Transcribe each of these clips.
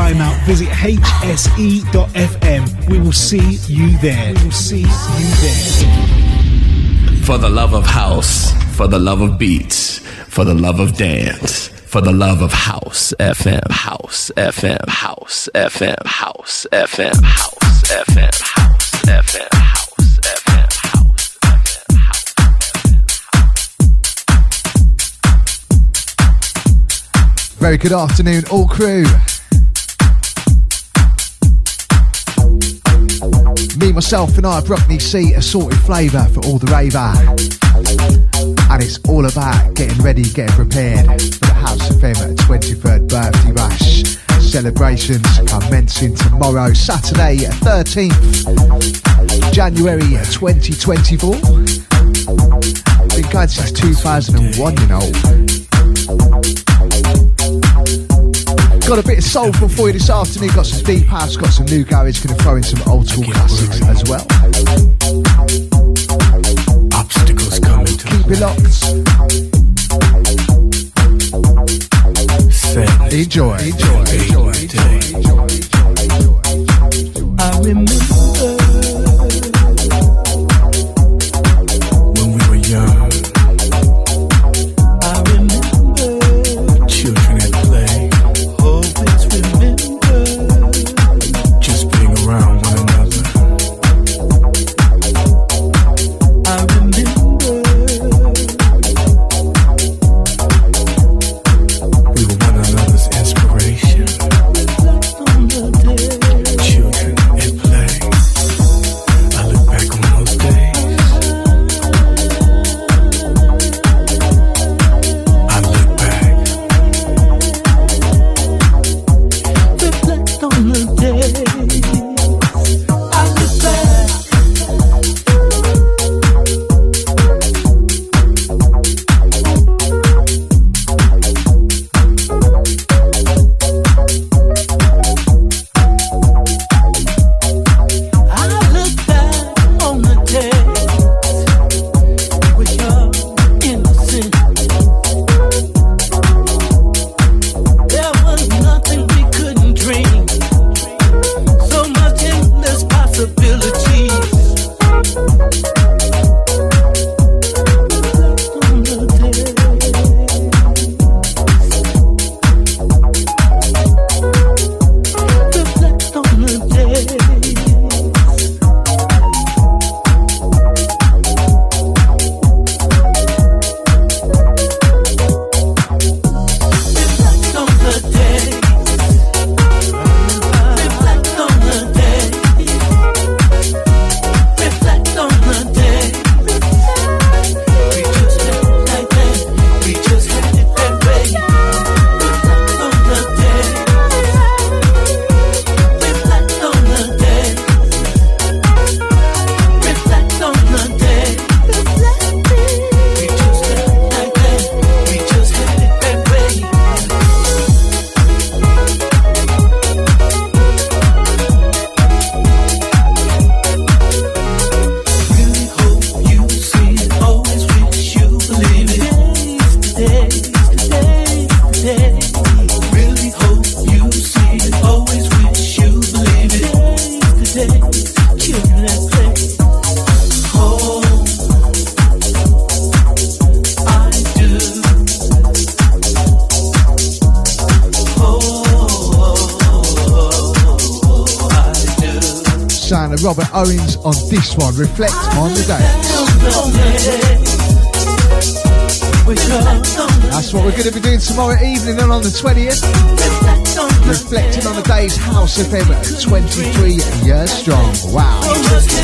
flying out, visit hse.fm. We will see you there. We will see you there. For the love of house, for the love of beats, for the love of dance, for the love of house FM, house FM, house FM, house FM, house FM, house FM, house FM. Very good afternoon, all crew. Me, myself, and I, Brockney C, assorted flavour for all the raver. And it's all about getting ready, getting prepared for the House of FM 23rd birthday bash. Celebrations commencing tomorrow, Saturday, 13th January 2024. Been going since 2001, you know. Got a bit of soulful for you this afternoon. Got some deep house, got some new garage. Going to throw in some old school classics as well. Obstacles coming to Keep it locked. Sadness. Enjoy. Enjoy. Enjoy. Enjoy. Enjoy. I remember Owens on this one. Reflect on the day. That's what we're going to be doing tomorrow evening and on the 20th. Reflecting on the day's House FM at 23 years strong. Wow.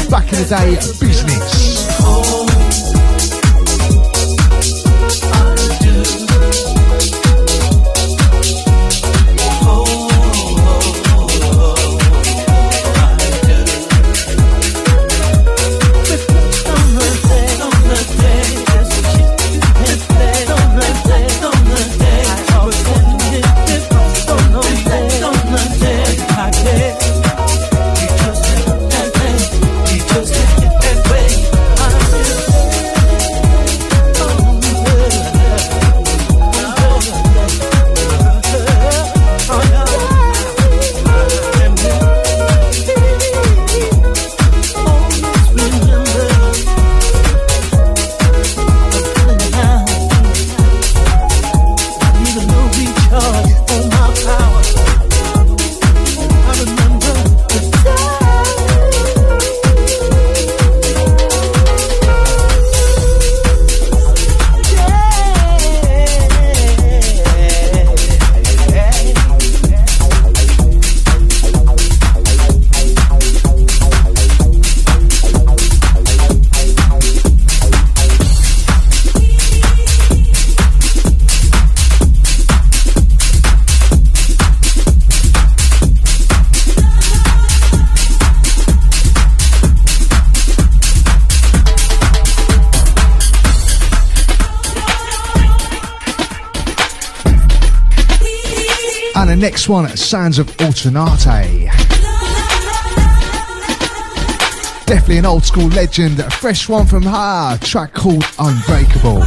Back in the day, business. Next one, Sounds of Ultra Naté. Definitely an old school legend. A fresh one from her. Track called Unbreakable.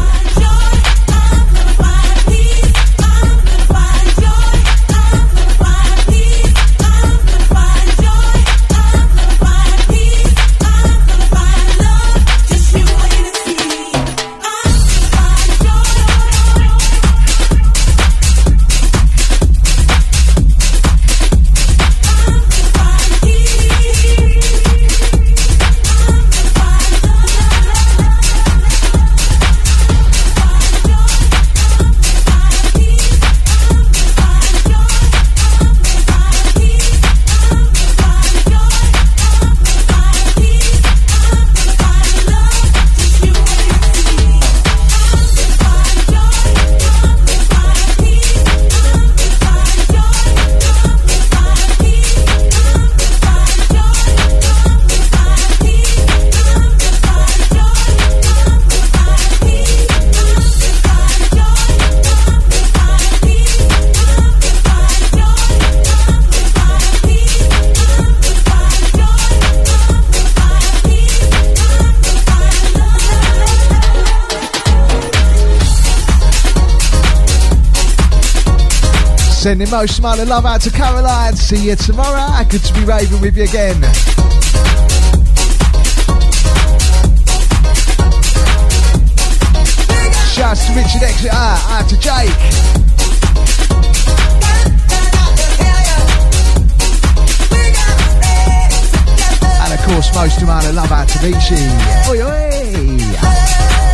Sending most smile and love out to Caroline. See you tomorrow. Good to be raving with you again. Shouts to Richard Exeter, uh, out to Jake. And of course, most amount of love out to Vici. Oi, oi.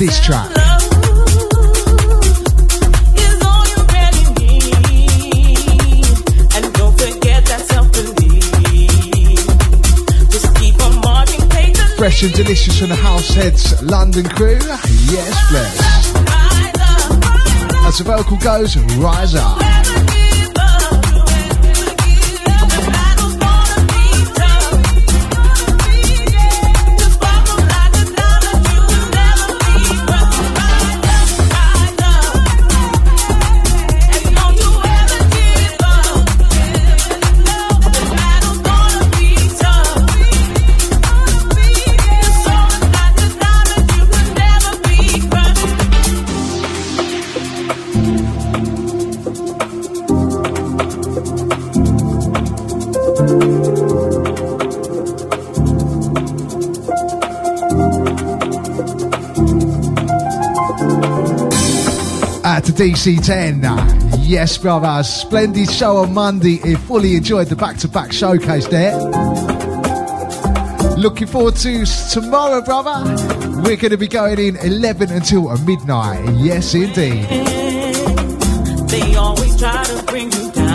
This track. Fresh and delicious from the Househeads London crew. Yes, bless. As the vocal goes, rise up. DC10. Yes, brothers. Splendid show on Monday. He fully enjoyed the back to back showcase there. Looking forward to tomorrow, brother. We're going to be going in 11 until midnight. Yes, indeed.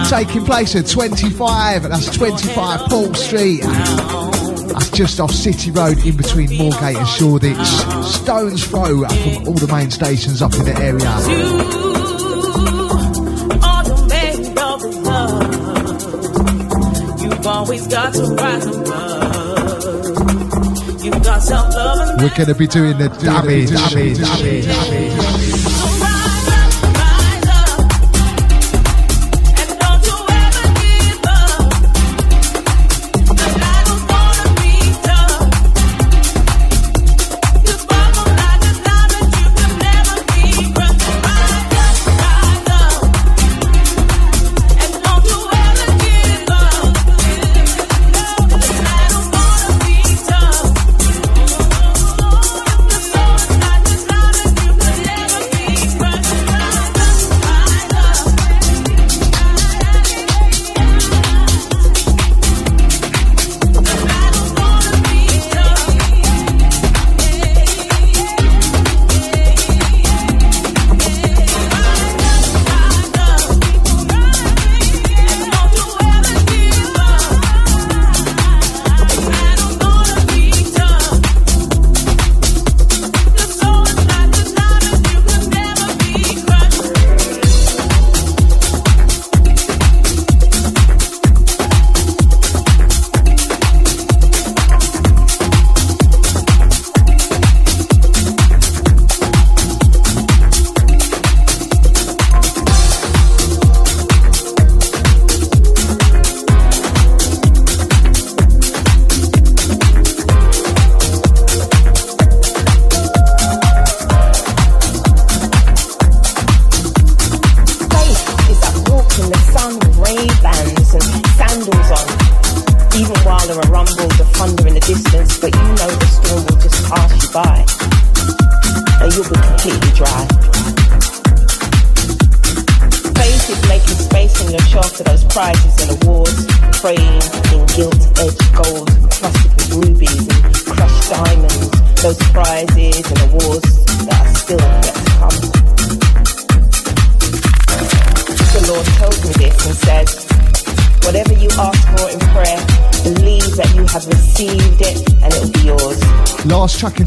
Taking place at 25, that's 25 Paul Street. That's just off City Road in between Moorgate and Shoreditch. Stone's throw from all the main stations up in the area. We're gonna be doing the damage, damage, damage, damage.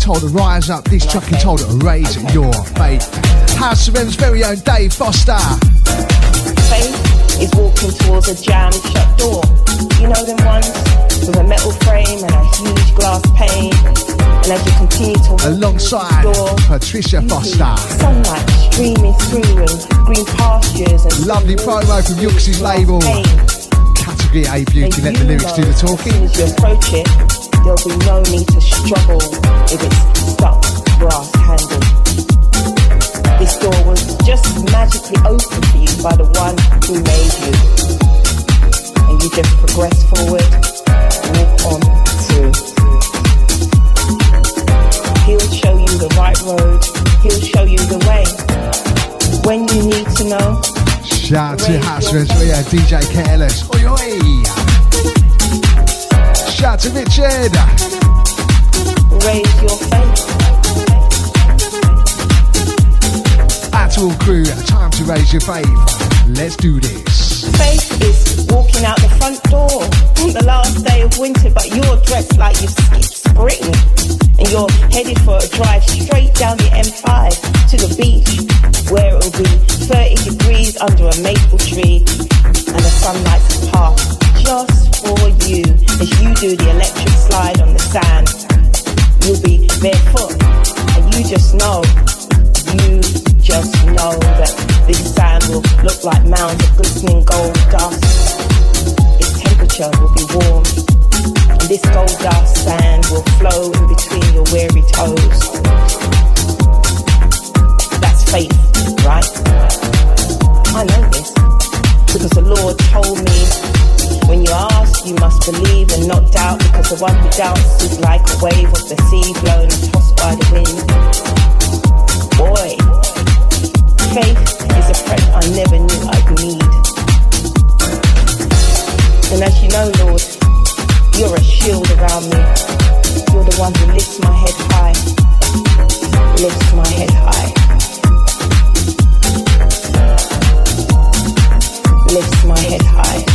Rise up this truck and told to raise your faith. House FM's very own Dave Foster. Faith is walking towards a jammed shut door. You know them ones with a metal frame and a huge glass pane. And as you continue to walk alongside door, Patricia Foster, sunlight streaming through and green pastures and lovely promo from Yuxie's label. Category A beauty. Let the lyrics do the talking. As you approach it, there'll be no need to struggle if it's stuck brass handle. This door was just magically opened for you by the one who made you. And you just progress forward, walk on through. He'll show you the right road, he'll show you the way. When you need to know. Shout to Hasras, we have DJ Careless. Oi, oi. Shout to Richard. Raise your faith. At all crew, time to raise your faith. Let's do this. Faith is walking out the front door on the last day of winter, but you're dressed like you've skipped spring. And you're headed for a drive straight down the M5 to the beach, where it will be 30 degrees under a maple tree and the sunlight's path just for you as you do the electric slide on the sand. You'll be barefoot, and you just know, you just know that this sand will look like mounds of glistening gold dust. Its temperature will be warm, and this gold dust sand will flow in between your weary toes. That's faith, right? I know this because the Lord told me when you ask, you must believe and not doubt because the one who doubts is like a wave of the sea blown and tossed by the wind. Boy, faith is a friend I never knew I'd need. And as you know, Lord, you're a shield around me. You're the one who lifts my head high, lifts my head high. lifts my head high.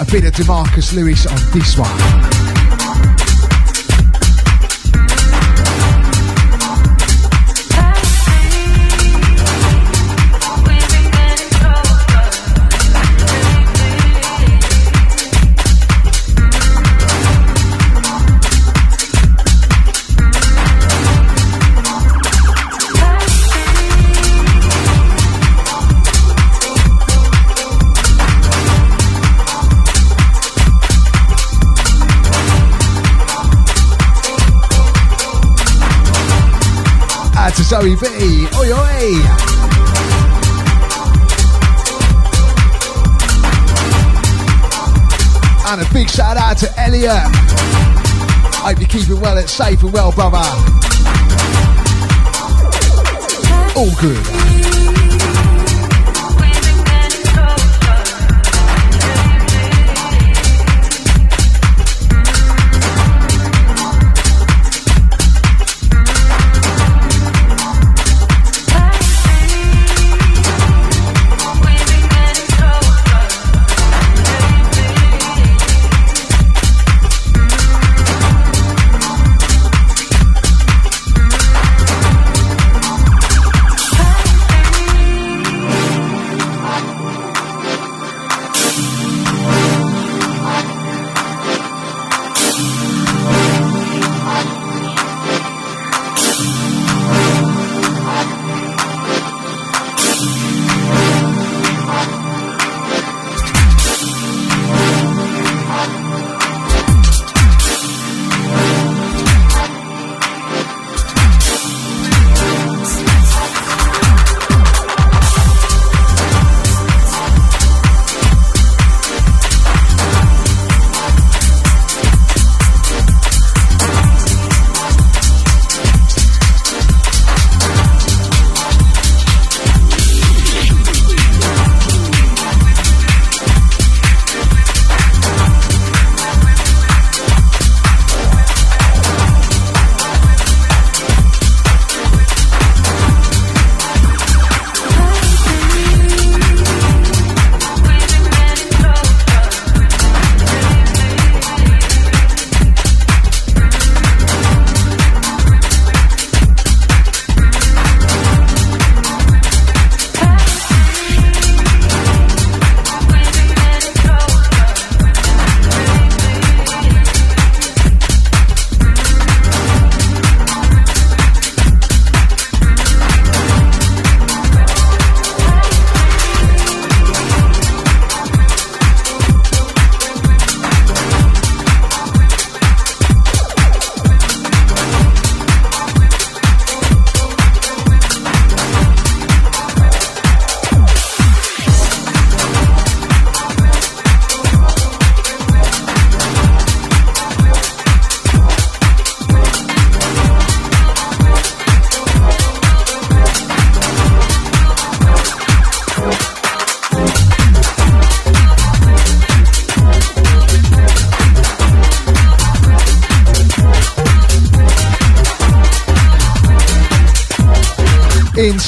A bit of Demarkus Lewis on this one. To B. Oi, oi. And a big shout out to Elliot. Hope you're keeping well and safe and well, brother. All good.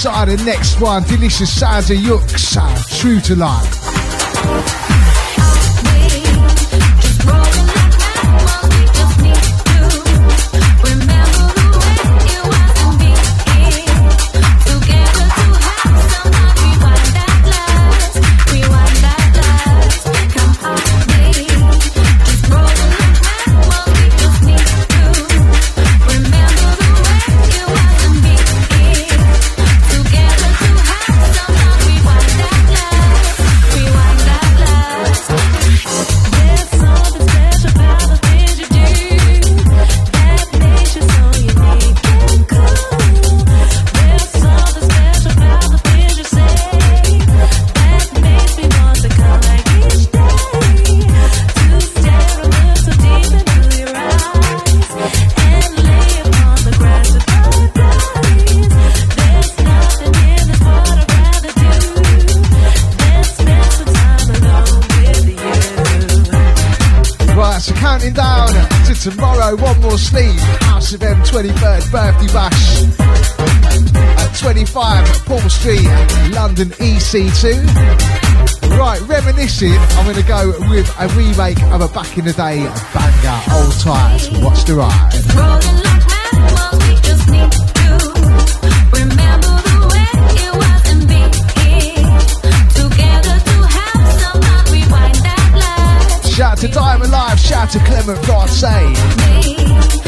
Inside the next one, delicious sounds of Yooks, true to life. 23rd birthday bash at 25 Paul Street, London EC2. Right, reminiscing, I'm going to go with a remake of a back in the day banger, old tight. Watch the ride. Shout to Diamond Live, shout to Clement Say.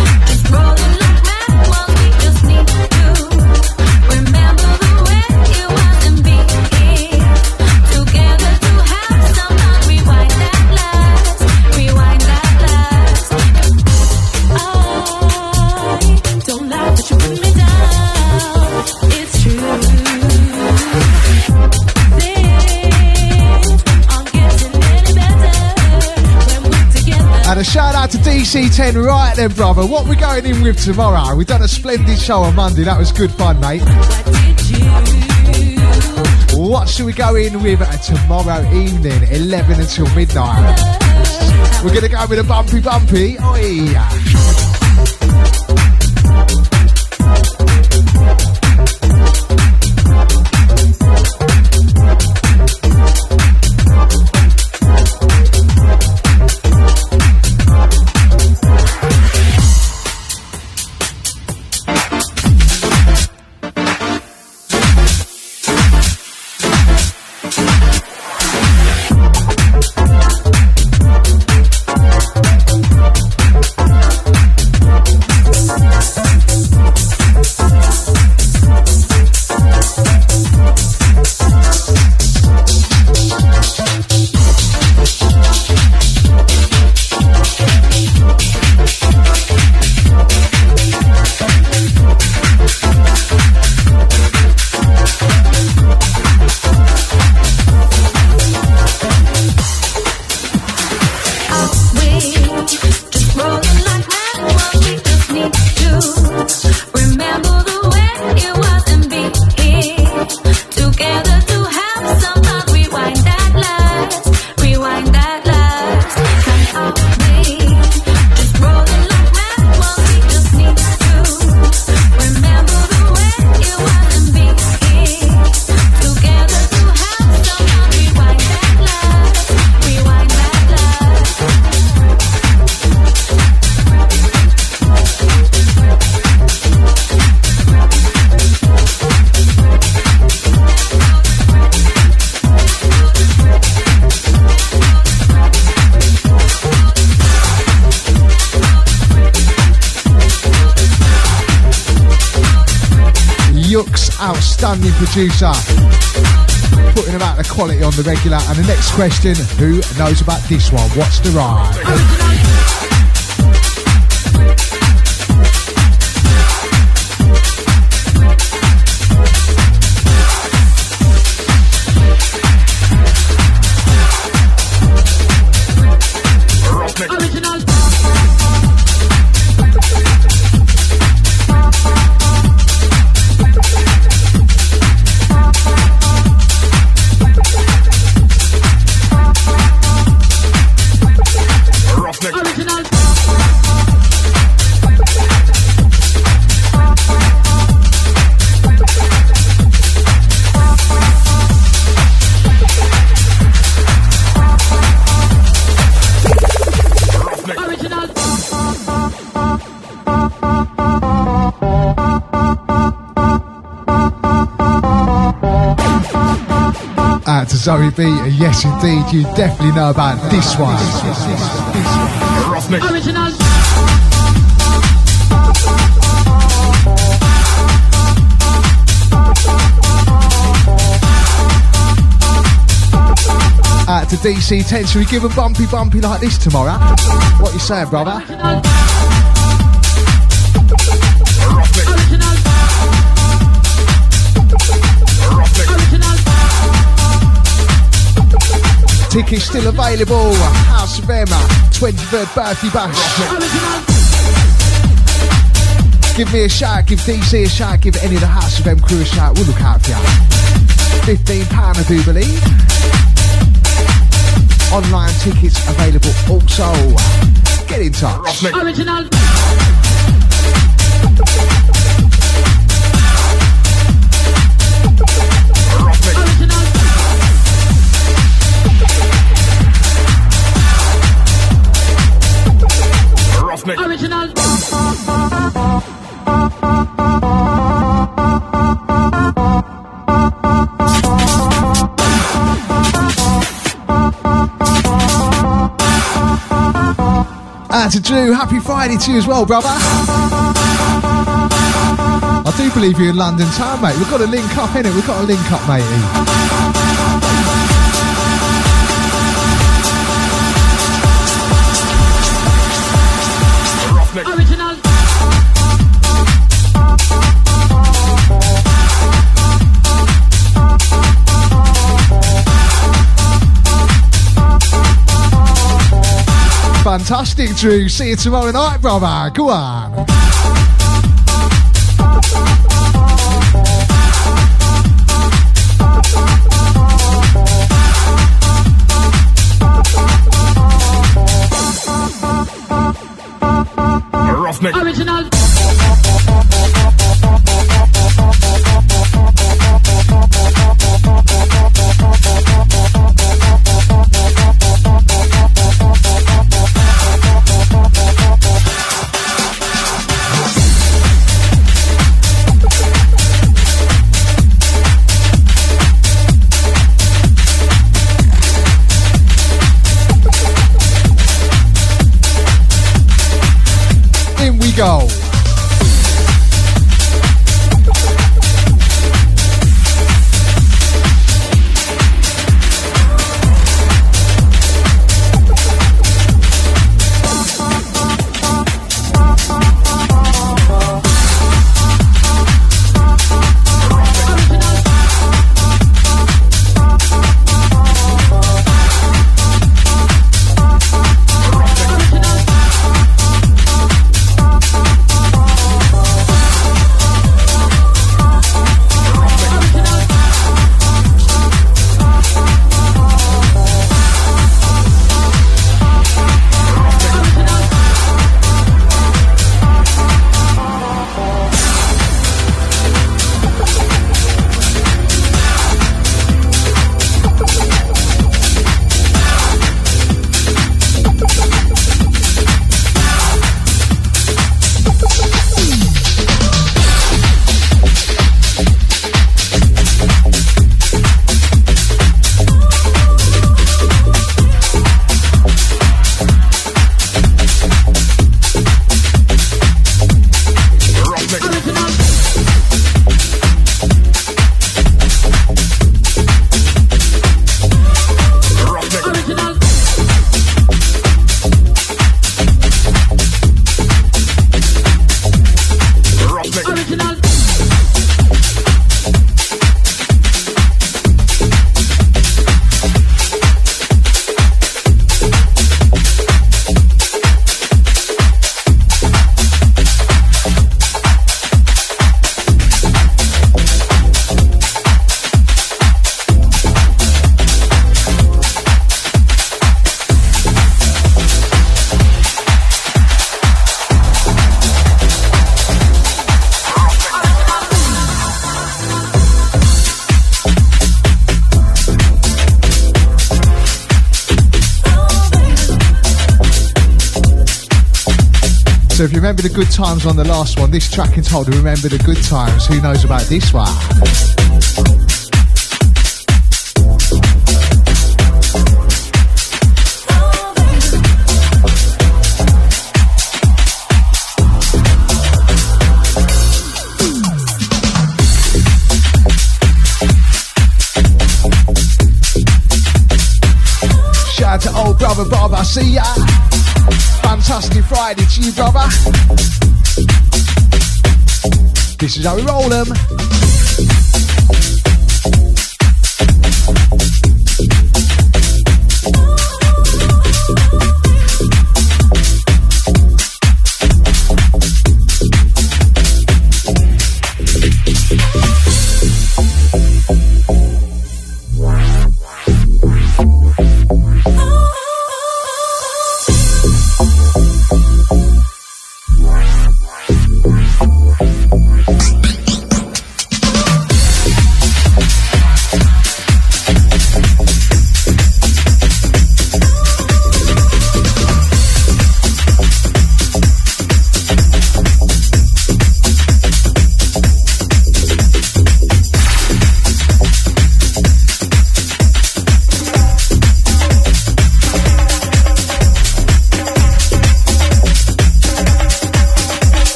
MC10. Right then, brother. What we going in with tomorrow? we done a splendid show on Monday. That was good fun, mate. What should we go in with uh, tomorrow evening, 11 until midnight? We're going to go with a bumpy bumpy. Oi. Producer. Putting about the quality on the regular. And the next question who knows about this one? What's the ride? Out to Zoe B. And yes, indeed, you definitely know about this one. Original. Out to DC 10. Should we give a bumpy bumpy like this tomorrow? What you saying, brother? Original. Original. Tickets still available. House FM, 23rd birthday bash. Give me a shout, give DC a shout, give any of the House FM crew a shout. We'll look out for you. £15, I do believe. Online tickets available also. Get in touch. Original. Out to Drew, happy Friday to you as well, brother. I do believe you're in London town, mate. We've got to link up, innit? We've got to link up, matey. Fantastic, Drew. See you tomorrow night, brother. Go on. the good times on the last one. This track entitled Remember the Good Times. Who knows about this one? to old brother Bob. I see ya. Fantastic Friday to you, brother. This is how we roll them.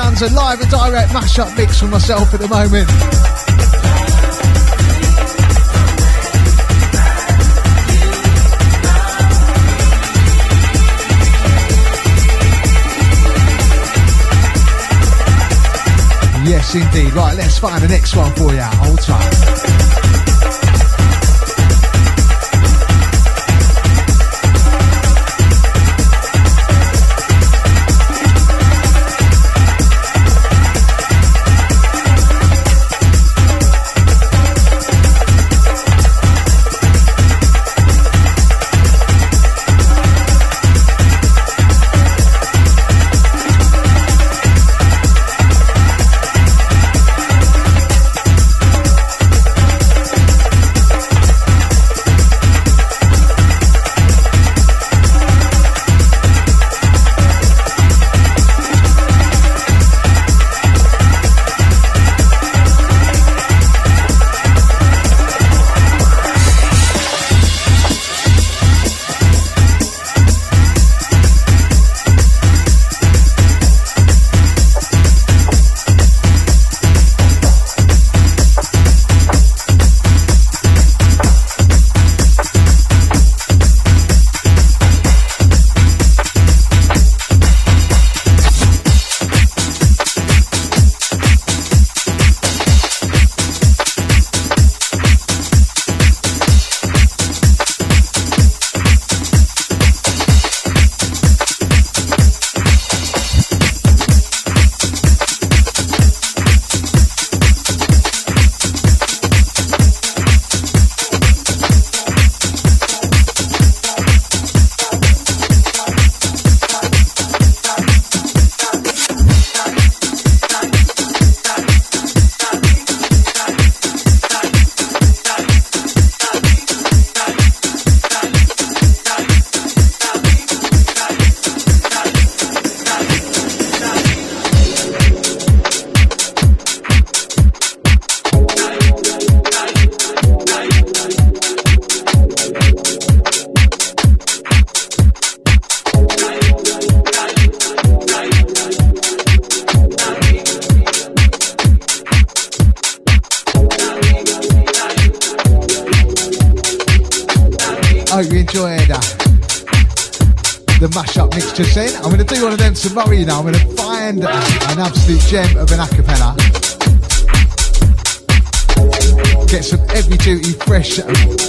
Bongo Bonanza live and direct mashup mix for myself at the moment. Yes, indeed. Right, let's find the next one for you. Hold tight. You know. I'm going to find an absolute gem of an acapella. Get some heavy duty, fresh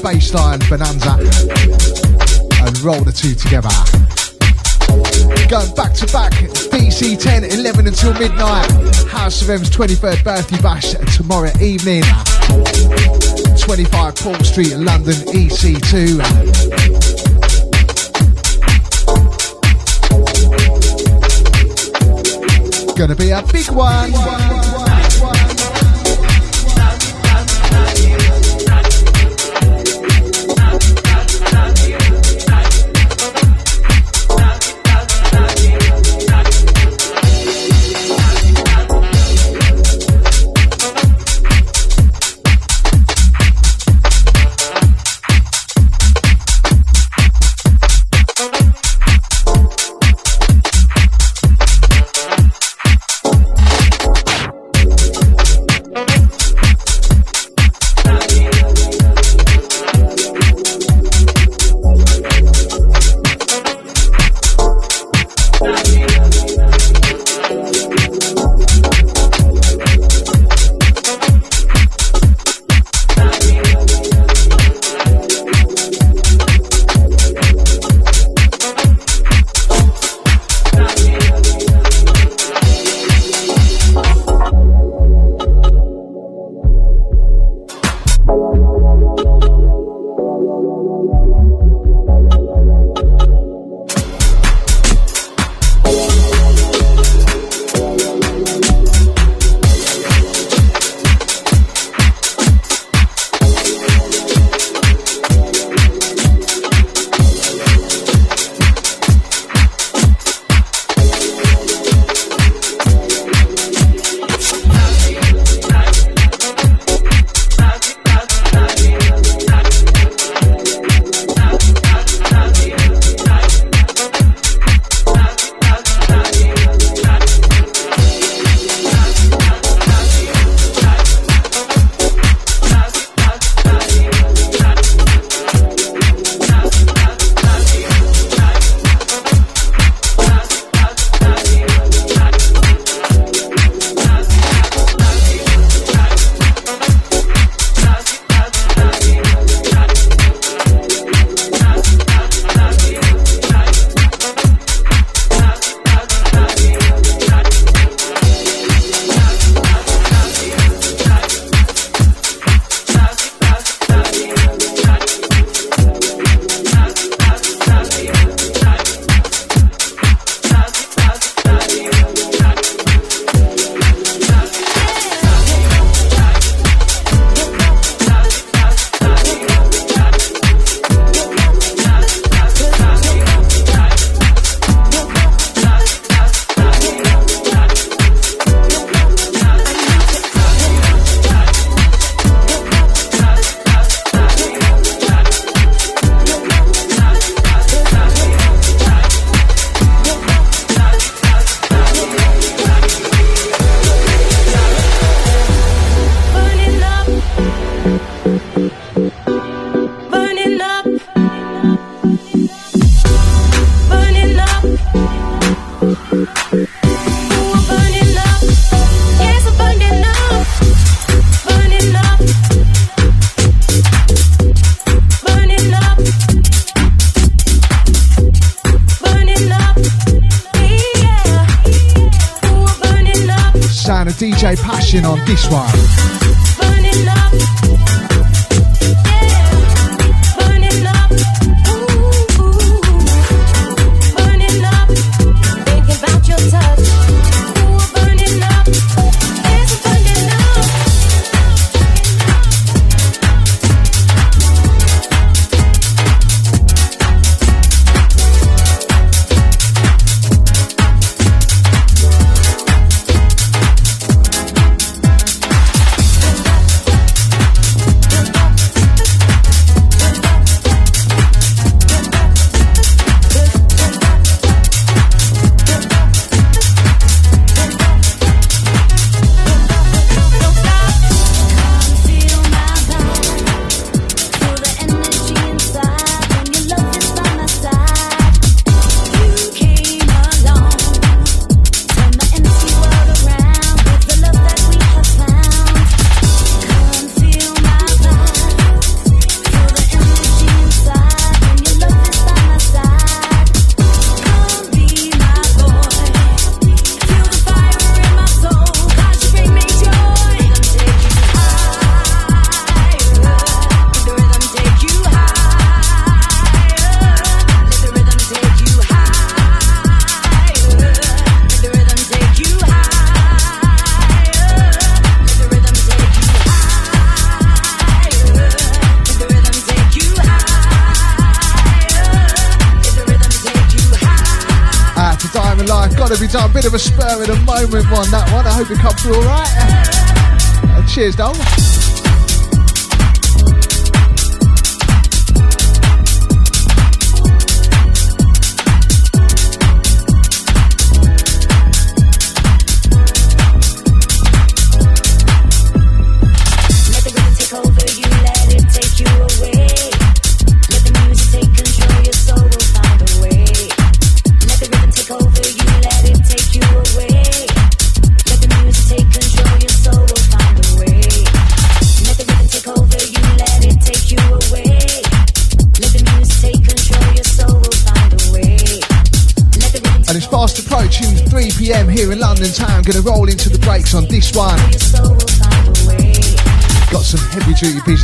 bassline bonanza and roll the two together. Going back to back, DC 10, 11 until midnight. House FM's 23rd birthday bash tomorrow evening. 25 Paul Street, London, EC2. Gonna be a big one. Heavy duty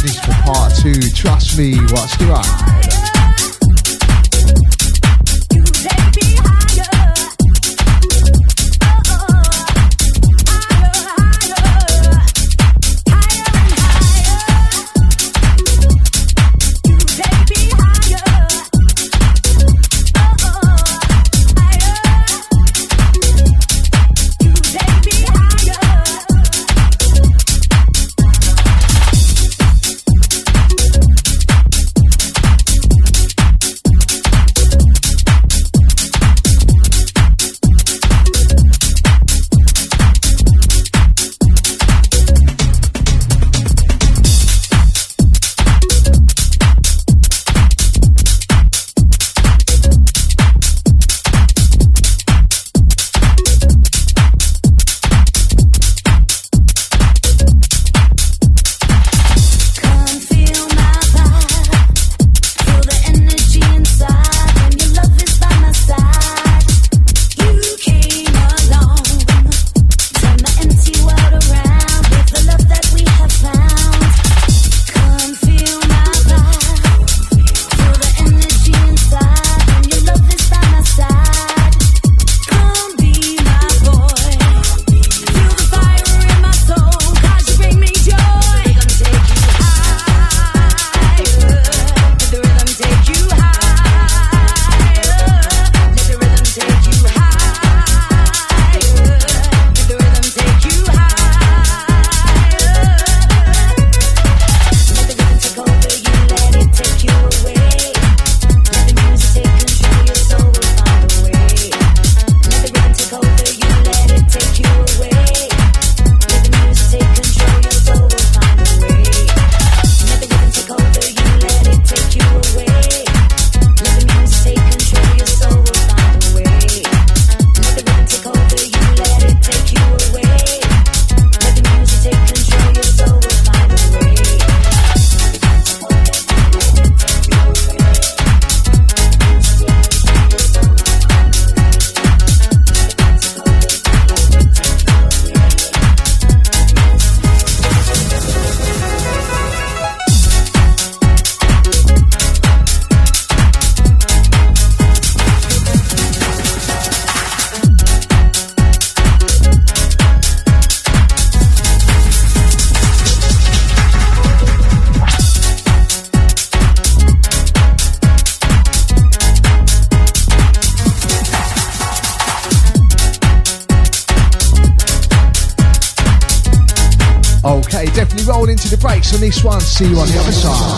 one. See you on the other side.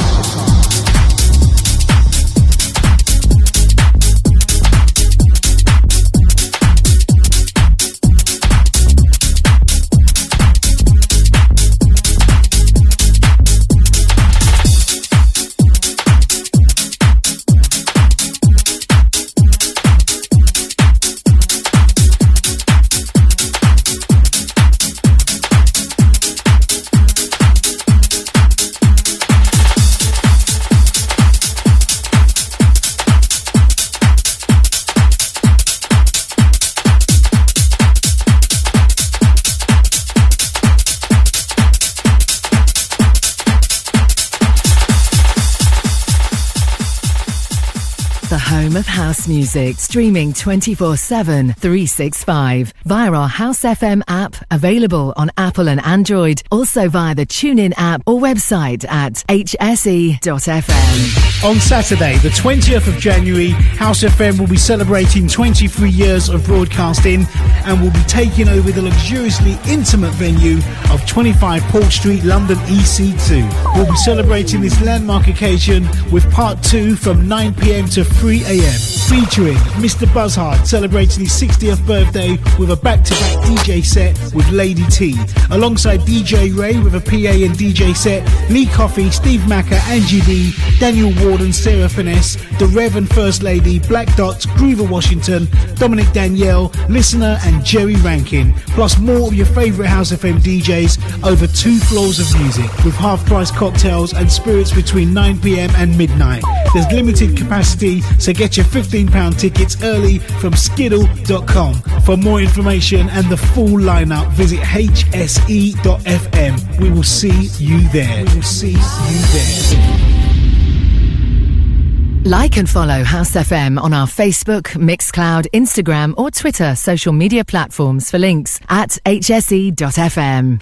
Music, streaming 24 7, 365 via our House FM app, available on Apple and Android, also via the TuneIn app or website at hse.fm. On Saturday, the 20th of January, House FM will be celebrating 23 years of broadcasting and will be taking over the luxuriously intimate venue of 25 Paul Street, London EC2. We'll be celebrating this landmark occasion with part two from 9 pm to 3 am, featuring Mr. Buzzhard celebrating his 60th birthday with a back to back DJ set with Lady T, alongside DJ Ray with a PA and DJ set, Lee Coffey, Steve Macker, Angie D, Daniel Warden, Sarah Finesse, The Rev and First Lady, Black Dots, Groover Washington, Dominic Danielle, Listener, and Jerry Rankin, plus more of your favourite House FM DJs over two floors of music with half price cocktails and spirits between 9 pm and midnight. There's limited capacity, so get your £15 tickets early from skiddle.com. For more information and the full lineup, visit hse.fm. We will see you there. We will see you there. Like and follow House FM on our Facebook, Mixcloud, Instagram, or Twitter social media platforms for links at hse.fm.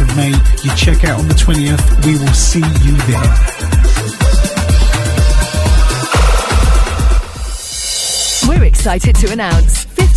of May. You check out on the 20th. We will see you there. We're excited to announce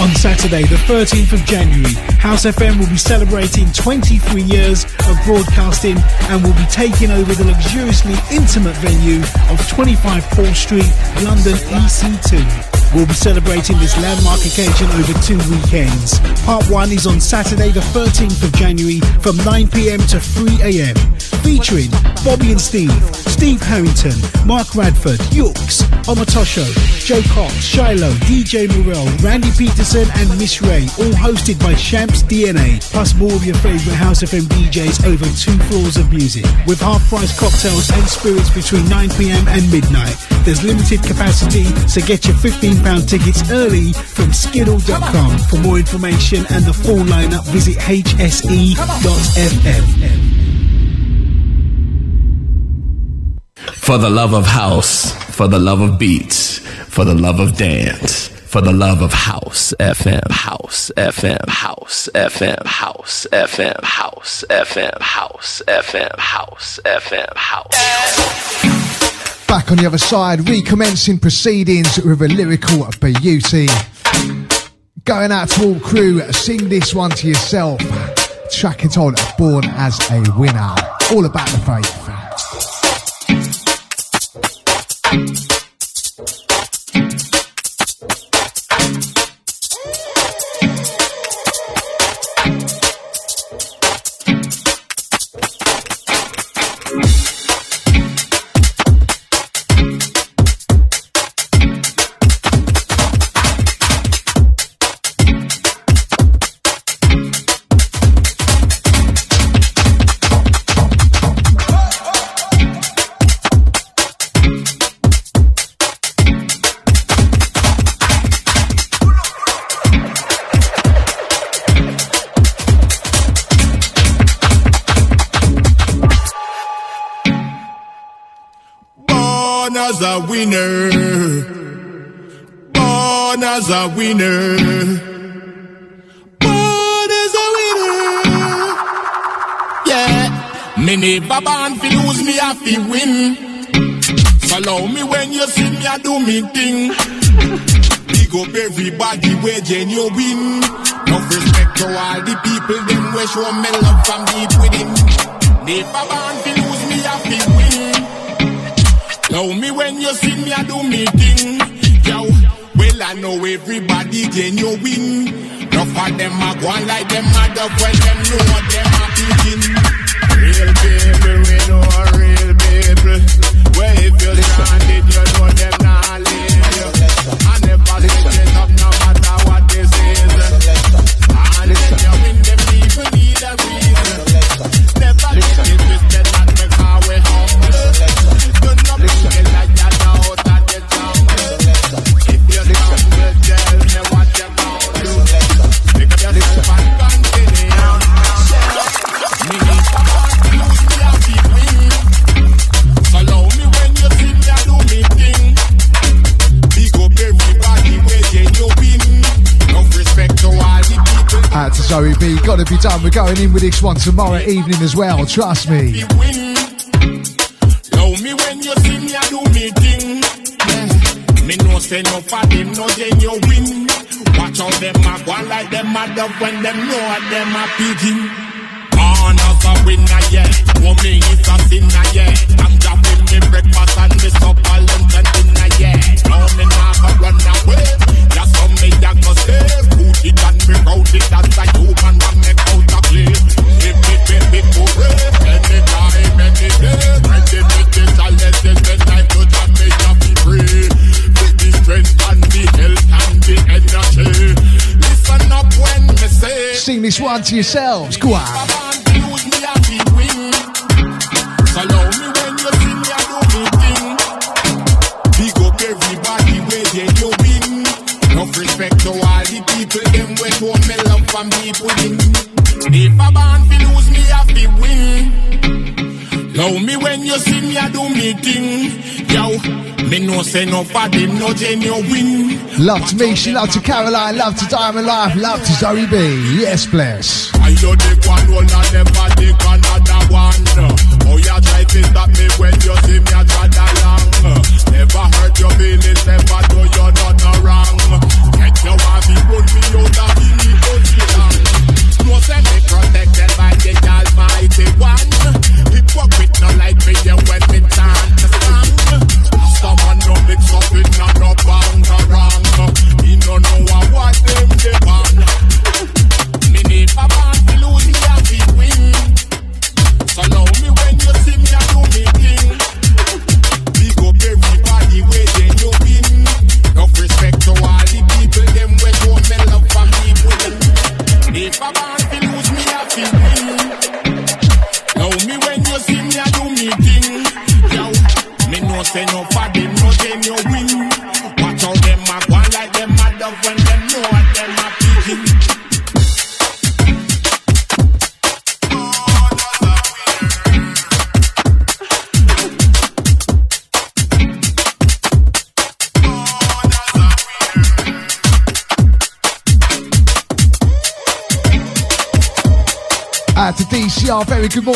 On Saturday, the 13th of January, House FM will be celebrating 23 years of broadcasting and will be taking over the luxuriously intimate venue of 25 Paul Street, London EC2. We'll be celebrating this landmark occasion over two weekends. Part 1 is on Saturday, the 13th of January from 9pm to 3am, featuring Bobby and Steve, Steve Harrington, Mark Radford, Yooks, Omatosho, Joe Cox, Shiloh, DJ Morel, Randy And Miss Ray, all hosted by Champs DNA, plus more of your favourite House FM DJs over two floors of music, with half-price cocktails and spirits between 9pm and midnight. There's limited capacity, so get your £15 tickets early from skiddle.com. For more information and the full lineup, visit hse.fm. For the love of house, for the love of beats, for the love of dance, for the love of house FM, house FM, house FM, house FM, house FM, house FM, house FM, house. Back on the other side, recommencing proceedings with a lyrical beauty. Going out to all crew, sing this one to yourself. Track it on, born as a winner. All about the faith. Winner. Born as a winner. Born as a winner. Yeah. Me never born fi lose, me have fi win. So allow me when you see me, I do me thing. Big up everybody where genuine. No respect to all the people, them we show me love from deep within. Never born fi lose, Know me when you see me, I do me thing. Yo, well, I know everybody genuine. Enough of them are going like them mad up when them know what them are begin. Real people, we know real people. Where if you're stranded, you know them not leave you. I never listen up no matter what this is. And when you win, them people need a reason. Zoe B. Gotta be done. We're going in with this one tomorrow evening as well. Trust me. Love me when you see me, I do me thing. Me no say no for them, no genuine. Watch out them a go like them mad up when them know them a picking. Born as a winner, yeah. Woman is a sinner, yeah. I'm grabbing me breakfast and me supper, lunch and dinner, yeah. Me not go run away. That's how me a go. Put it and me proud it as a human and me out of play. If me pay me hooray, anytime, any day. Ready me the challenges, then I that me have to pray. With the strength and the health and the energy. Listen up when me say. Sing this one to yourselves. Go on. Use me a big. So allow me when you see me, I do me thing. Big up everybody where they you win. No respect to all the people, them where me love from. If a band fi lose me, I fi win. Love me when you see me, I do me thing. Yo, me no say no for them, no genuine. Love to me, she love to Caroline, love to Diamond Life, love to Zoe B. Yes, bless. I you take one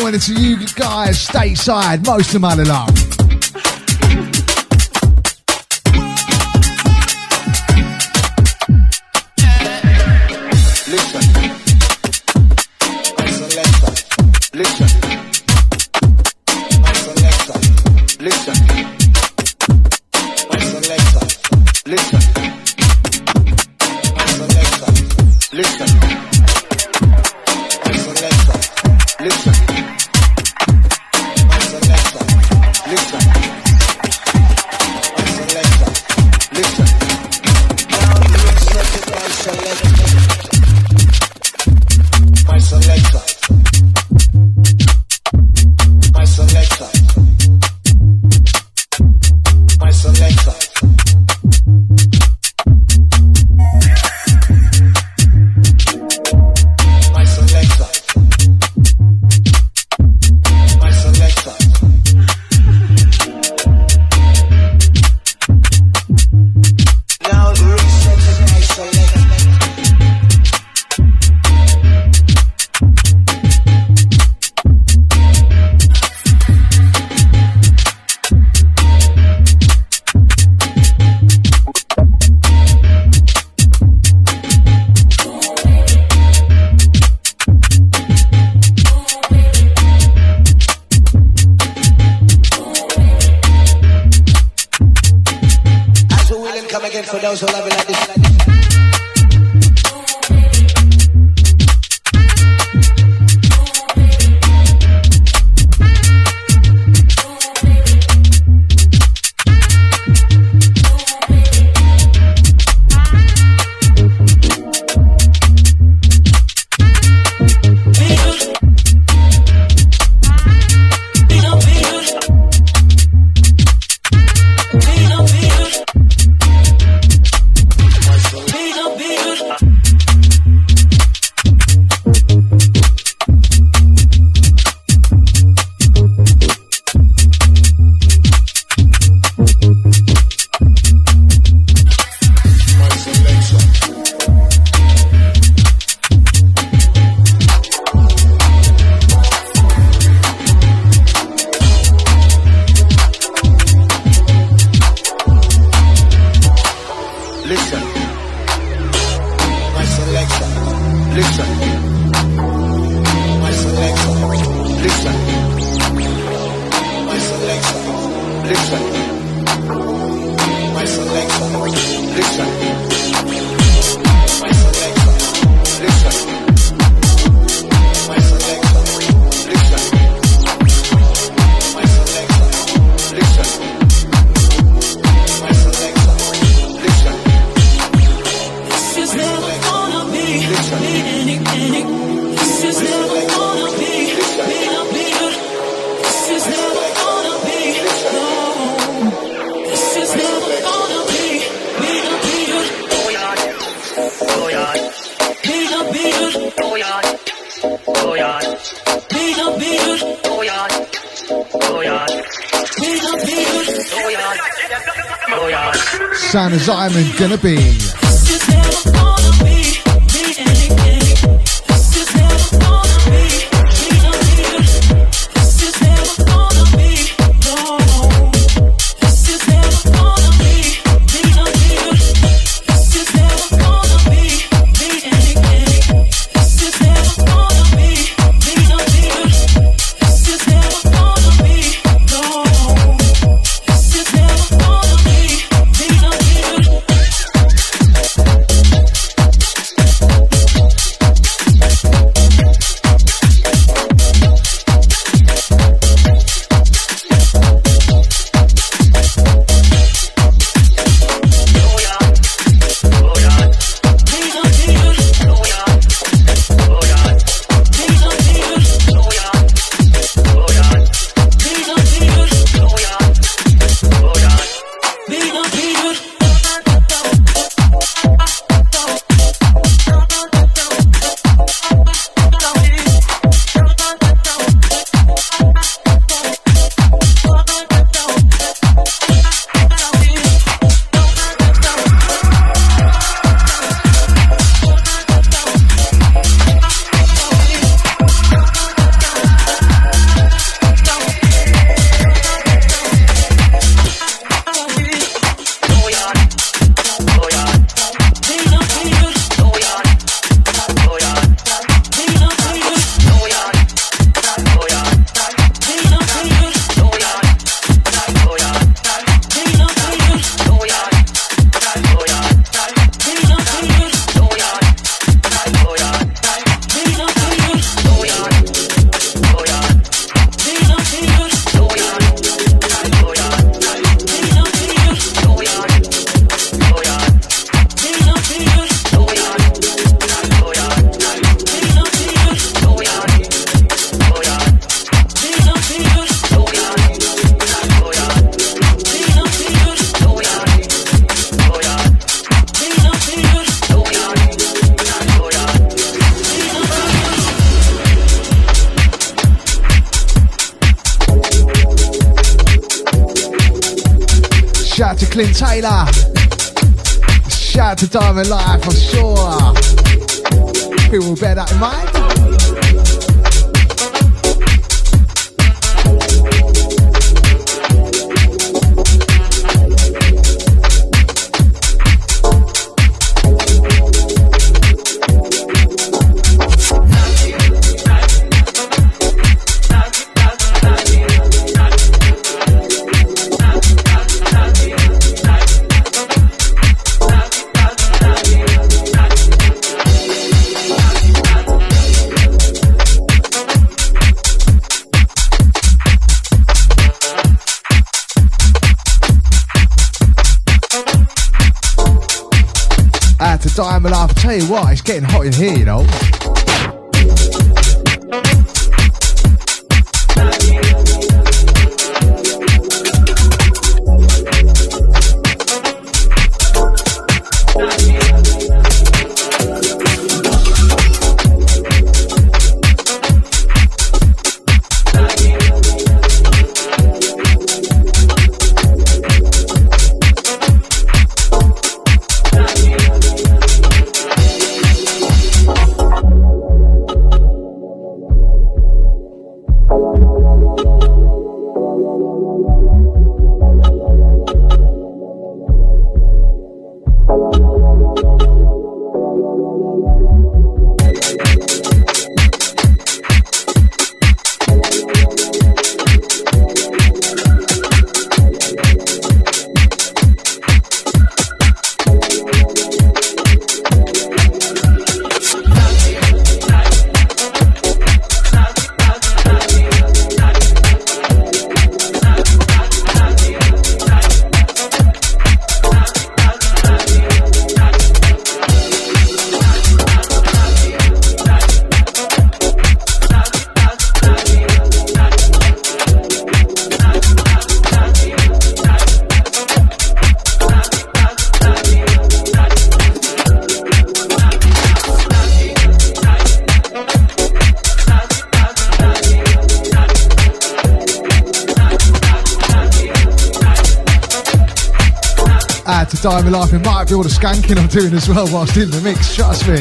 morning to you guys stateside. Most of my love. Diamond gonna be? Clint Taylor. Shout out to Diamond Life, I'm sure. People will bear that in mind. Out to Diamond Life. I tell you what, it's getting hot in here, you know. All the skanking I'm doing as well whilst in the mix, trust me.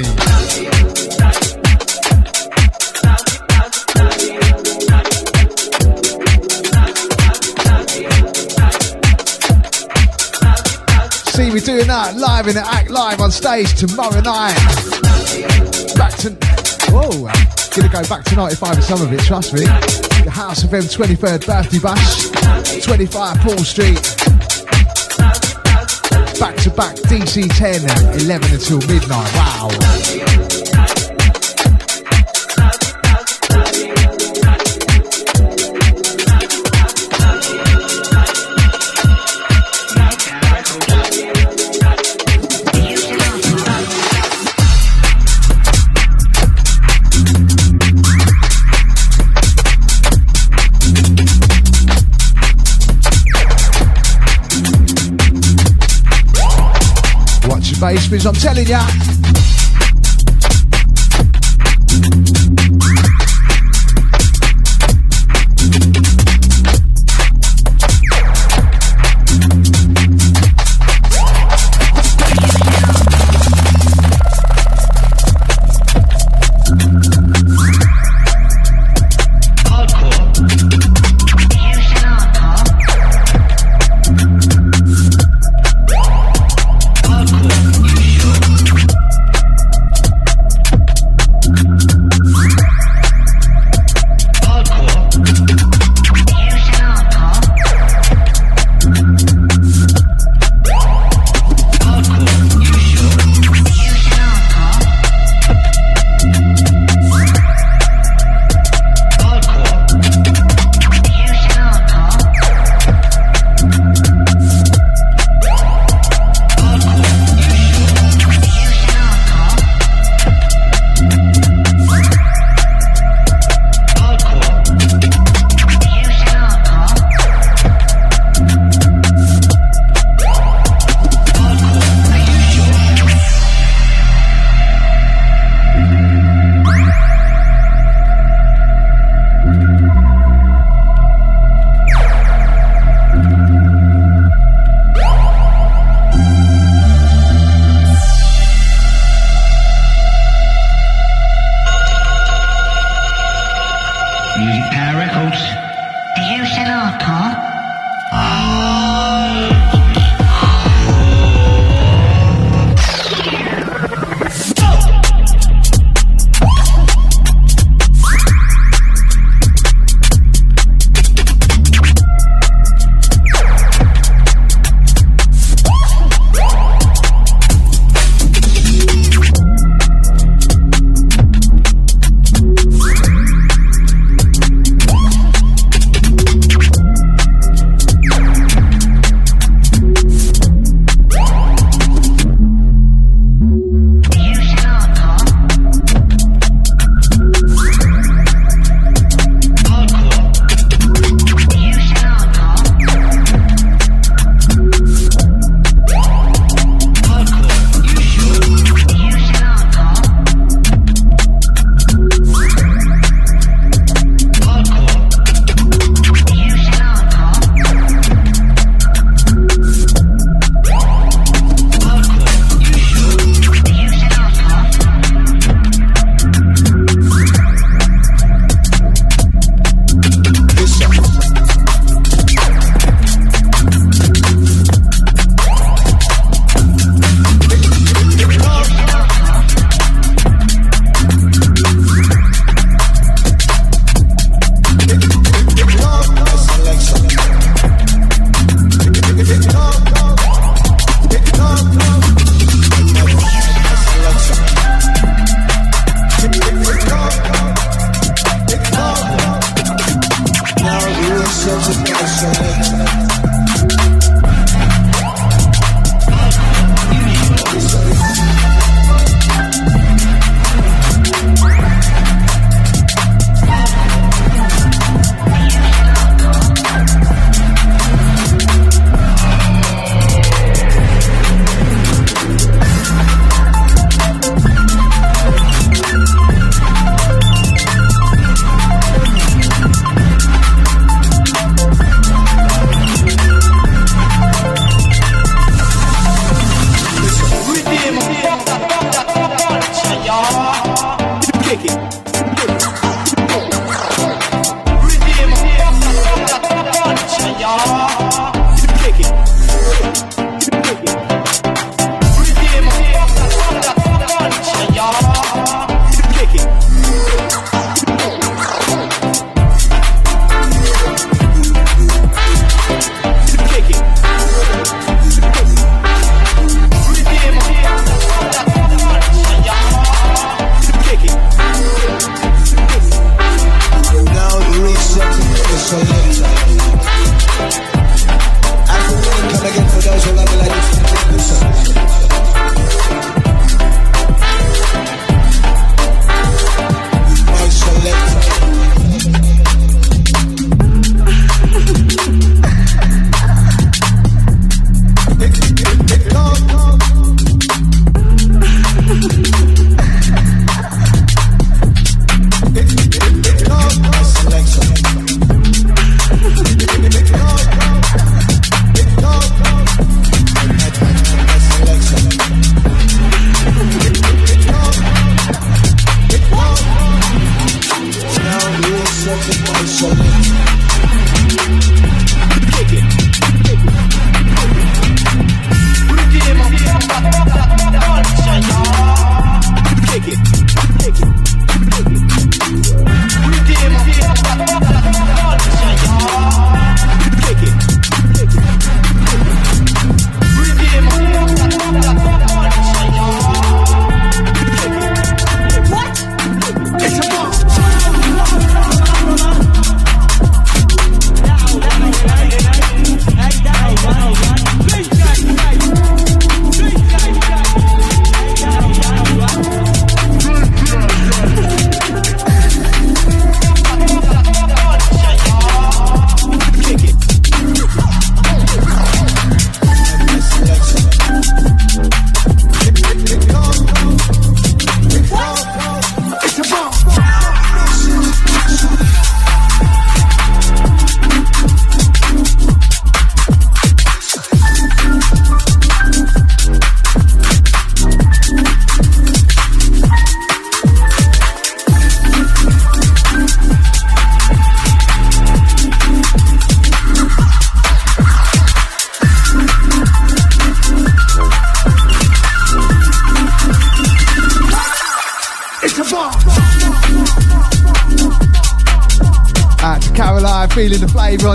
See me doing that live in the Act Live on stage tomorrow night. Back to. Whoa! Gonna go back to 95 and some of it, trust me. The House FM 23rd birthday bash. 25 Paul Street back to back DC 10, 11 until midnight. Wow. I'm telling ya.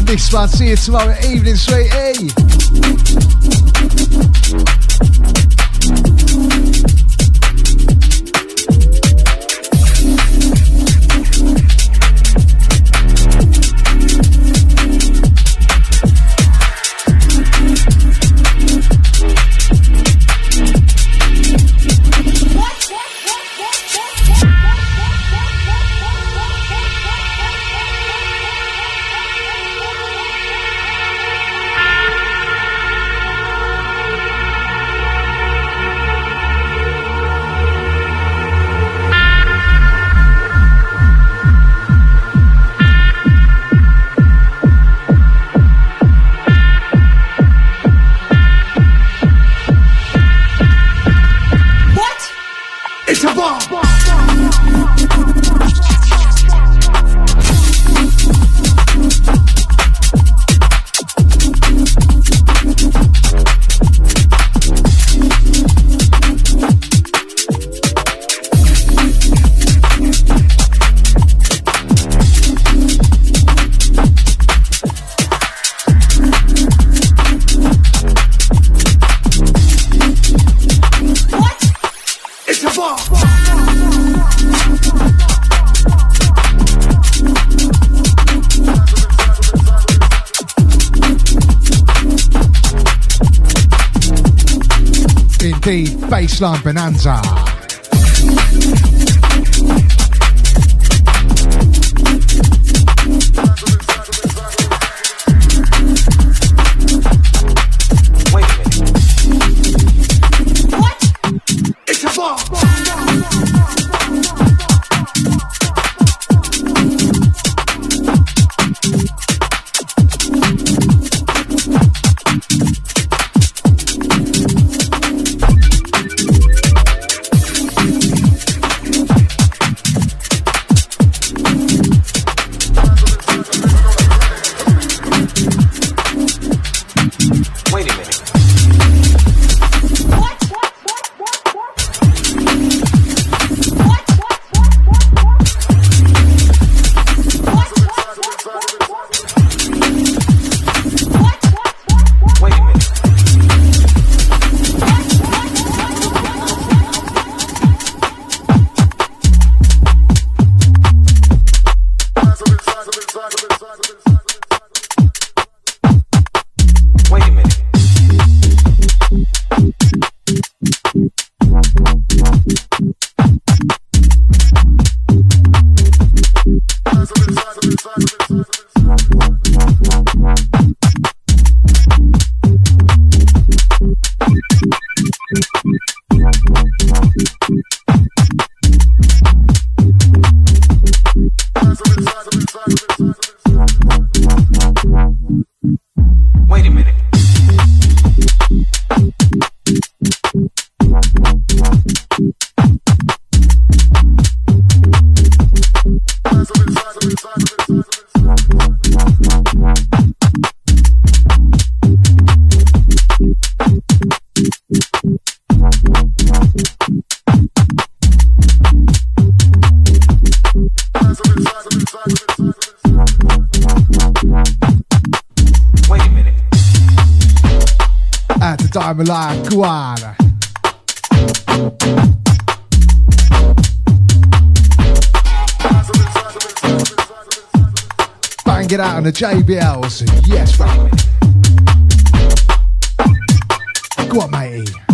This one. See you tomorrow evening, sweetie. Baseline bonanza. Diamond Lion, Guana. Bang it out on the JBLs. Yes, right. Go on, matey.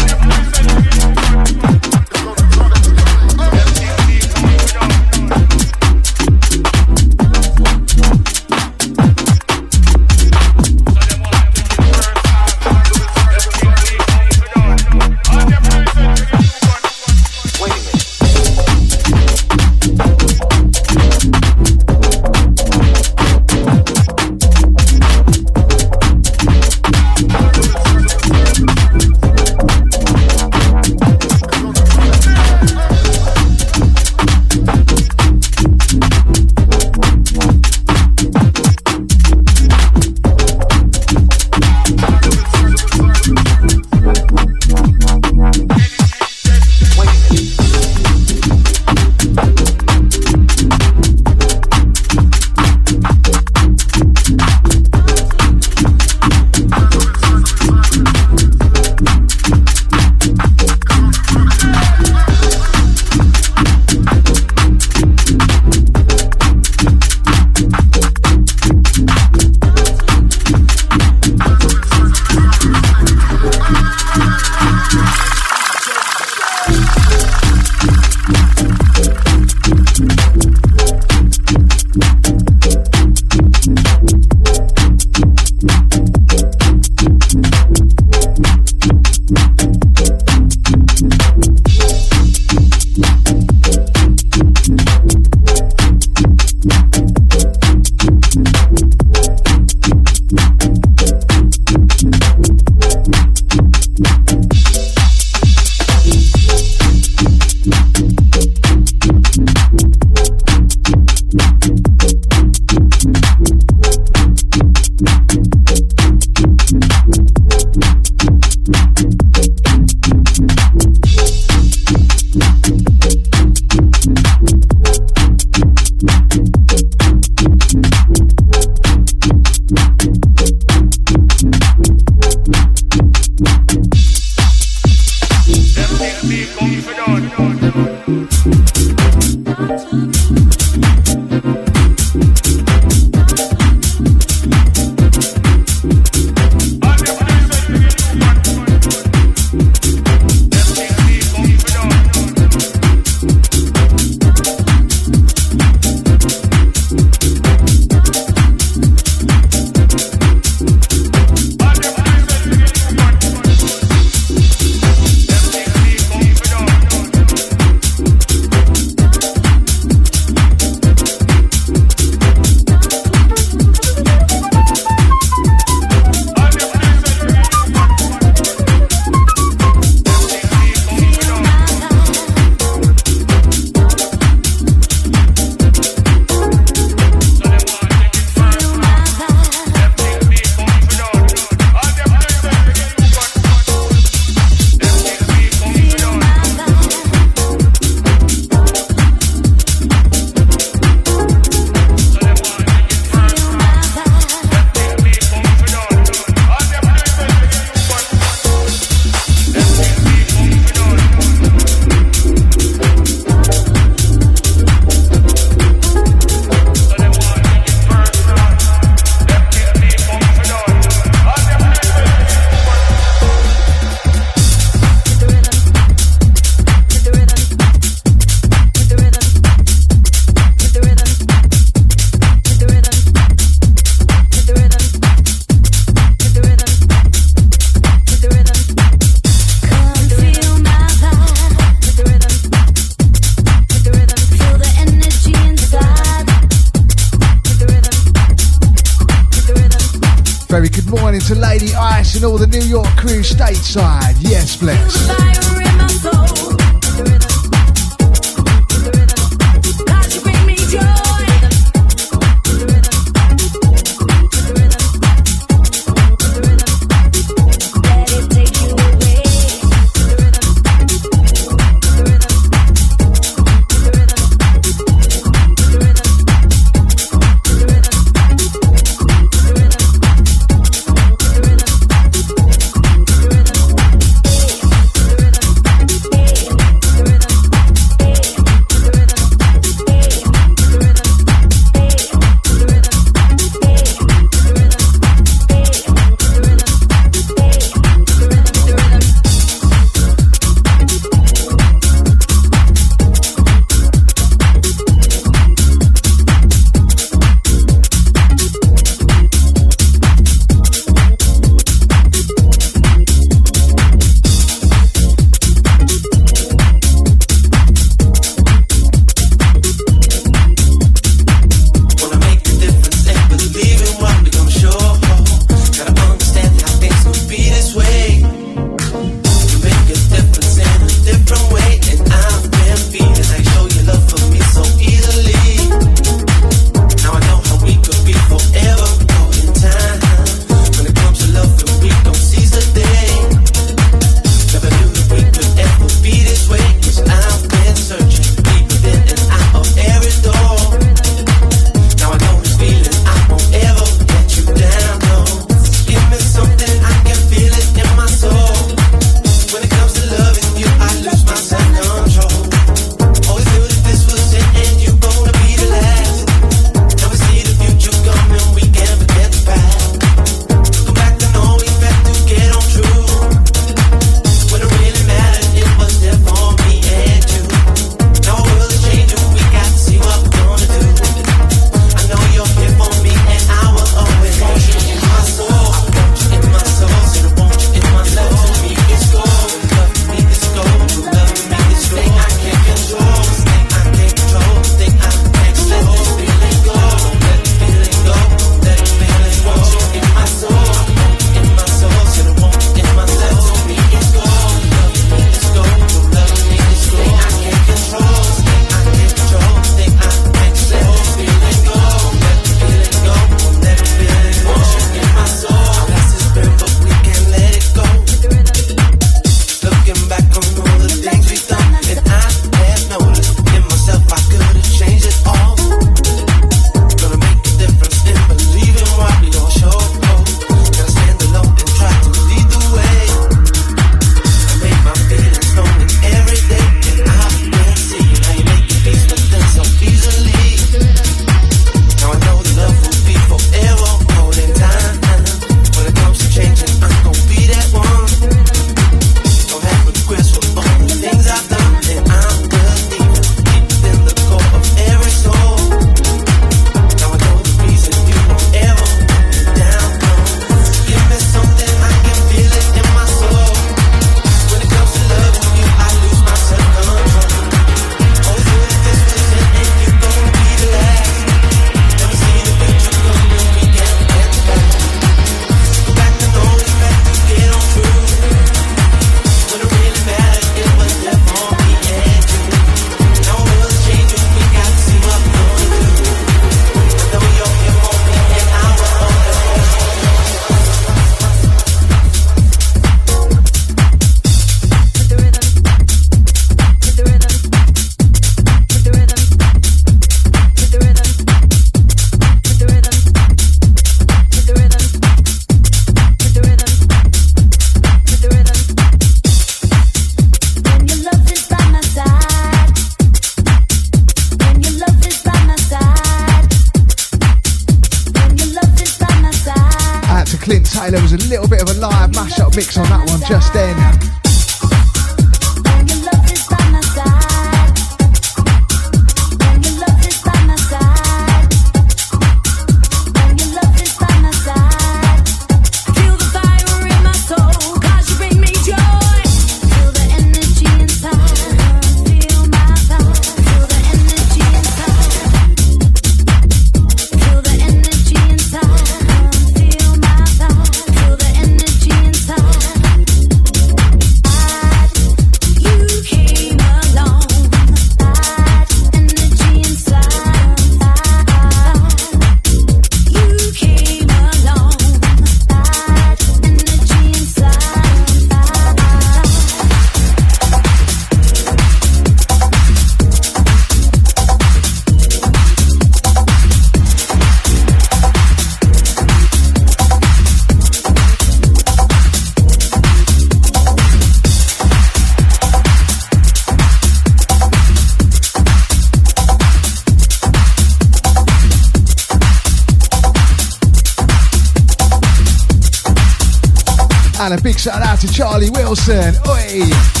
And a big shout out to Charlie Wilson. Oi!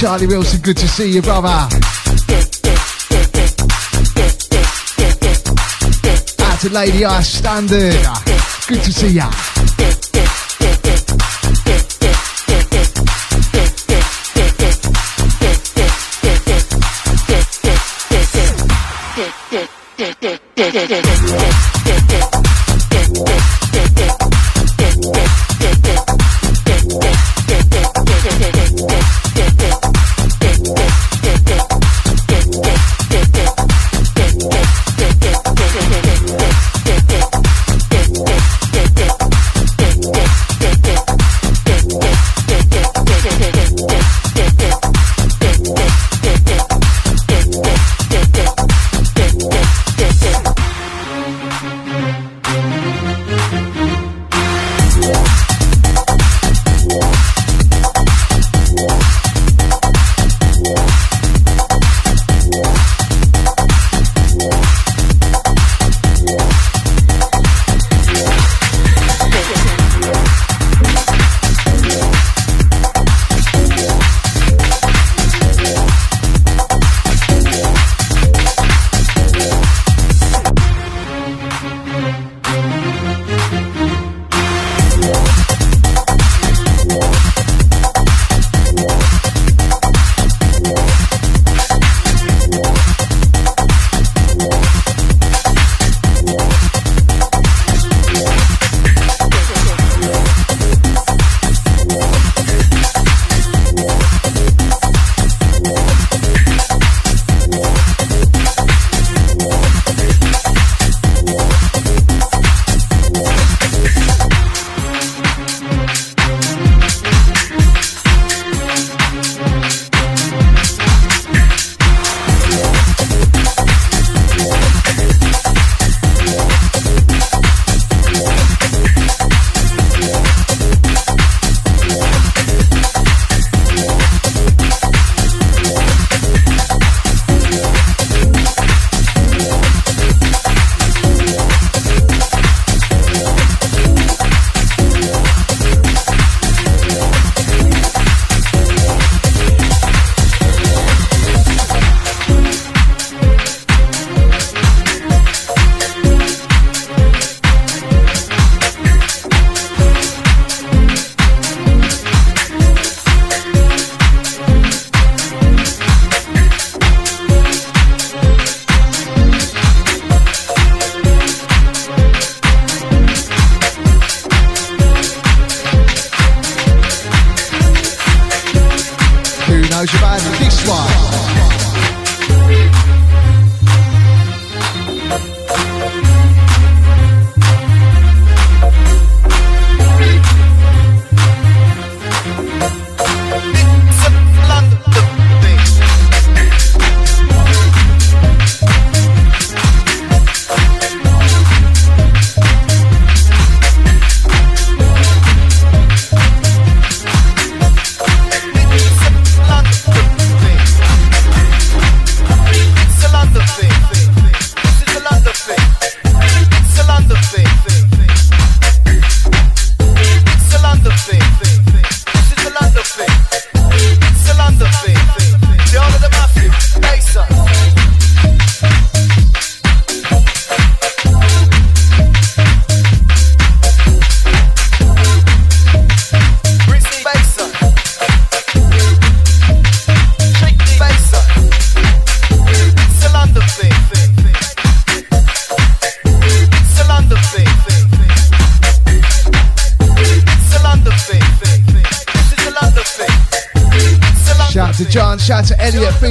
Charlie Wilson, good to see you, brother. Out to Lady Ice Standard. Good to see ya. Who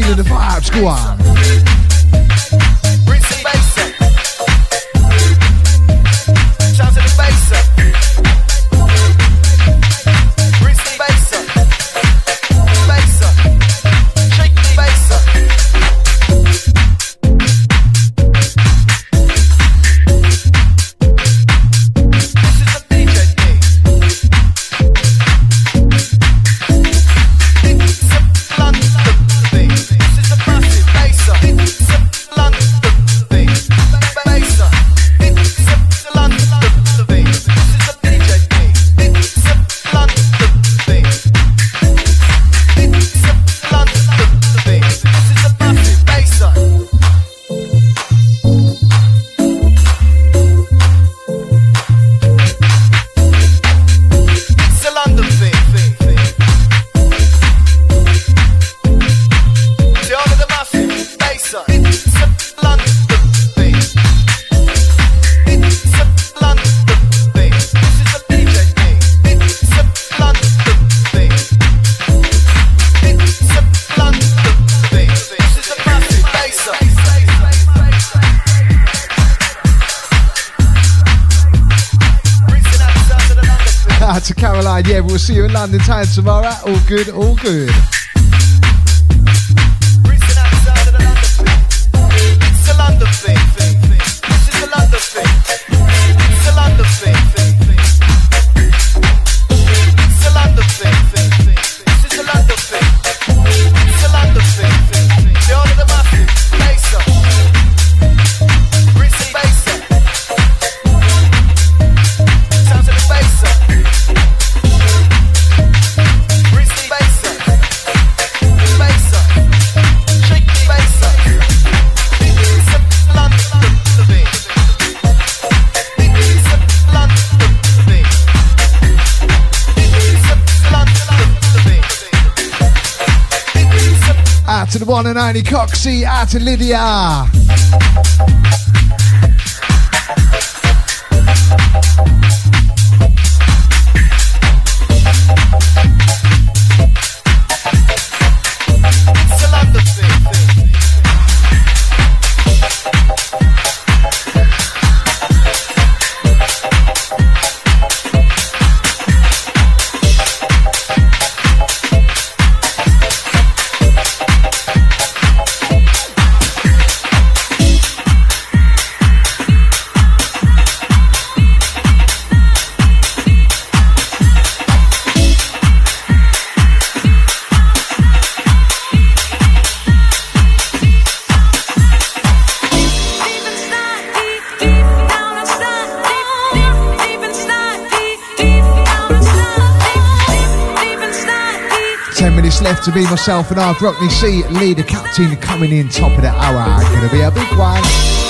completed The time tomorrow. All good, all good. Tiny Coxey out to Lydia. myself and our Grockney C leader captain coming in top of the hour. Gonna be a big one.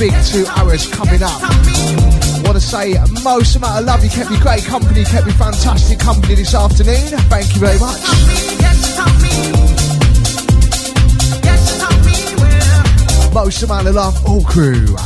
Big two hours coming up. Want to say most amount of love. You kept me great company, kept me fantastic company this afternoon. Thank you very much. Most amount of love, all crew.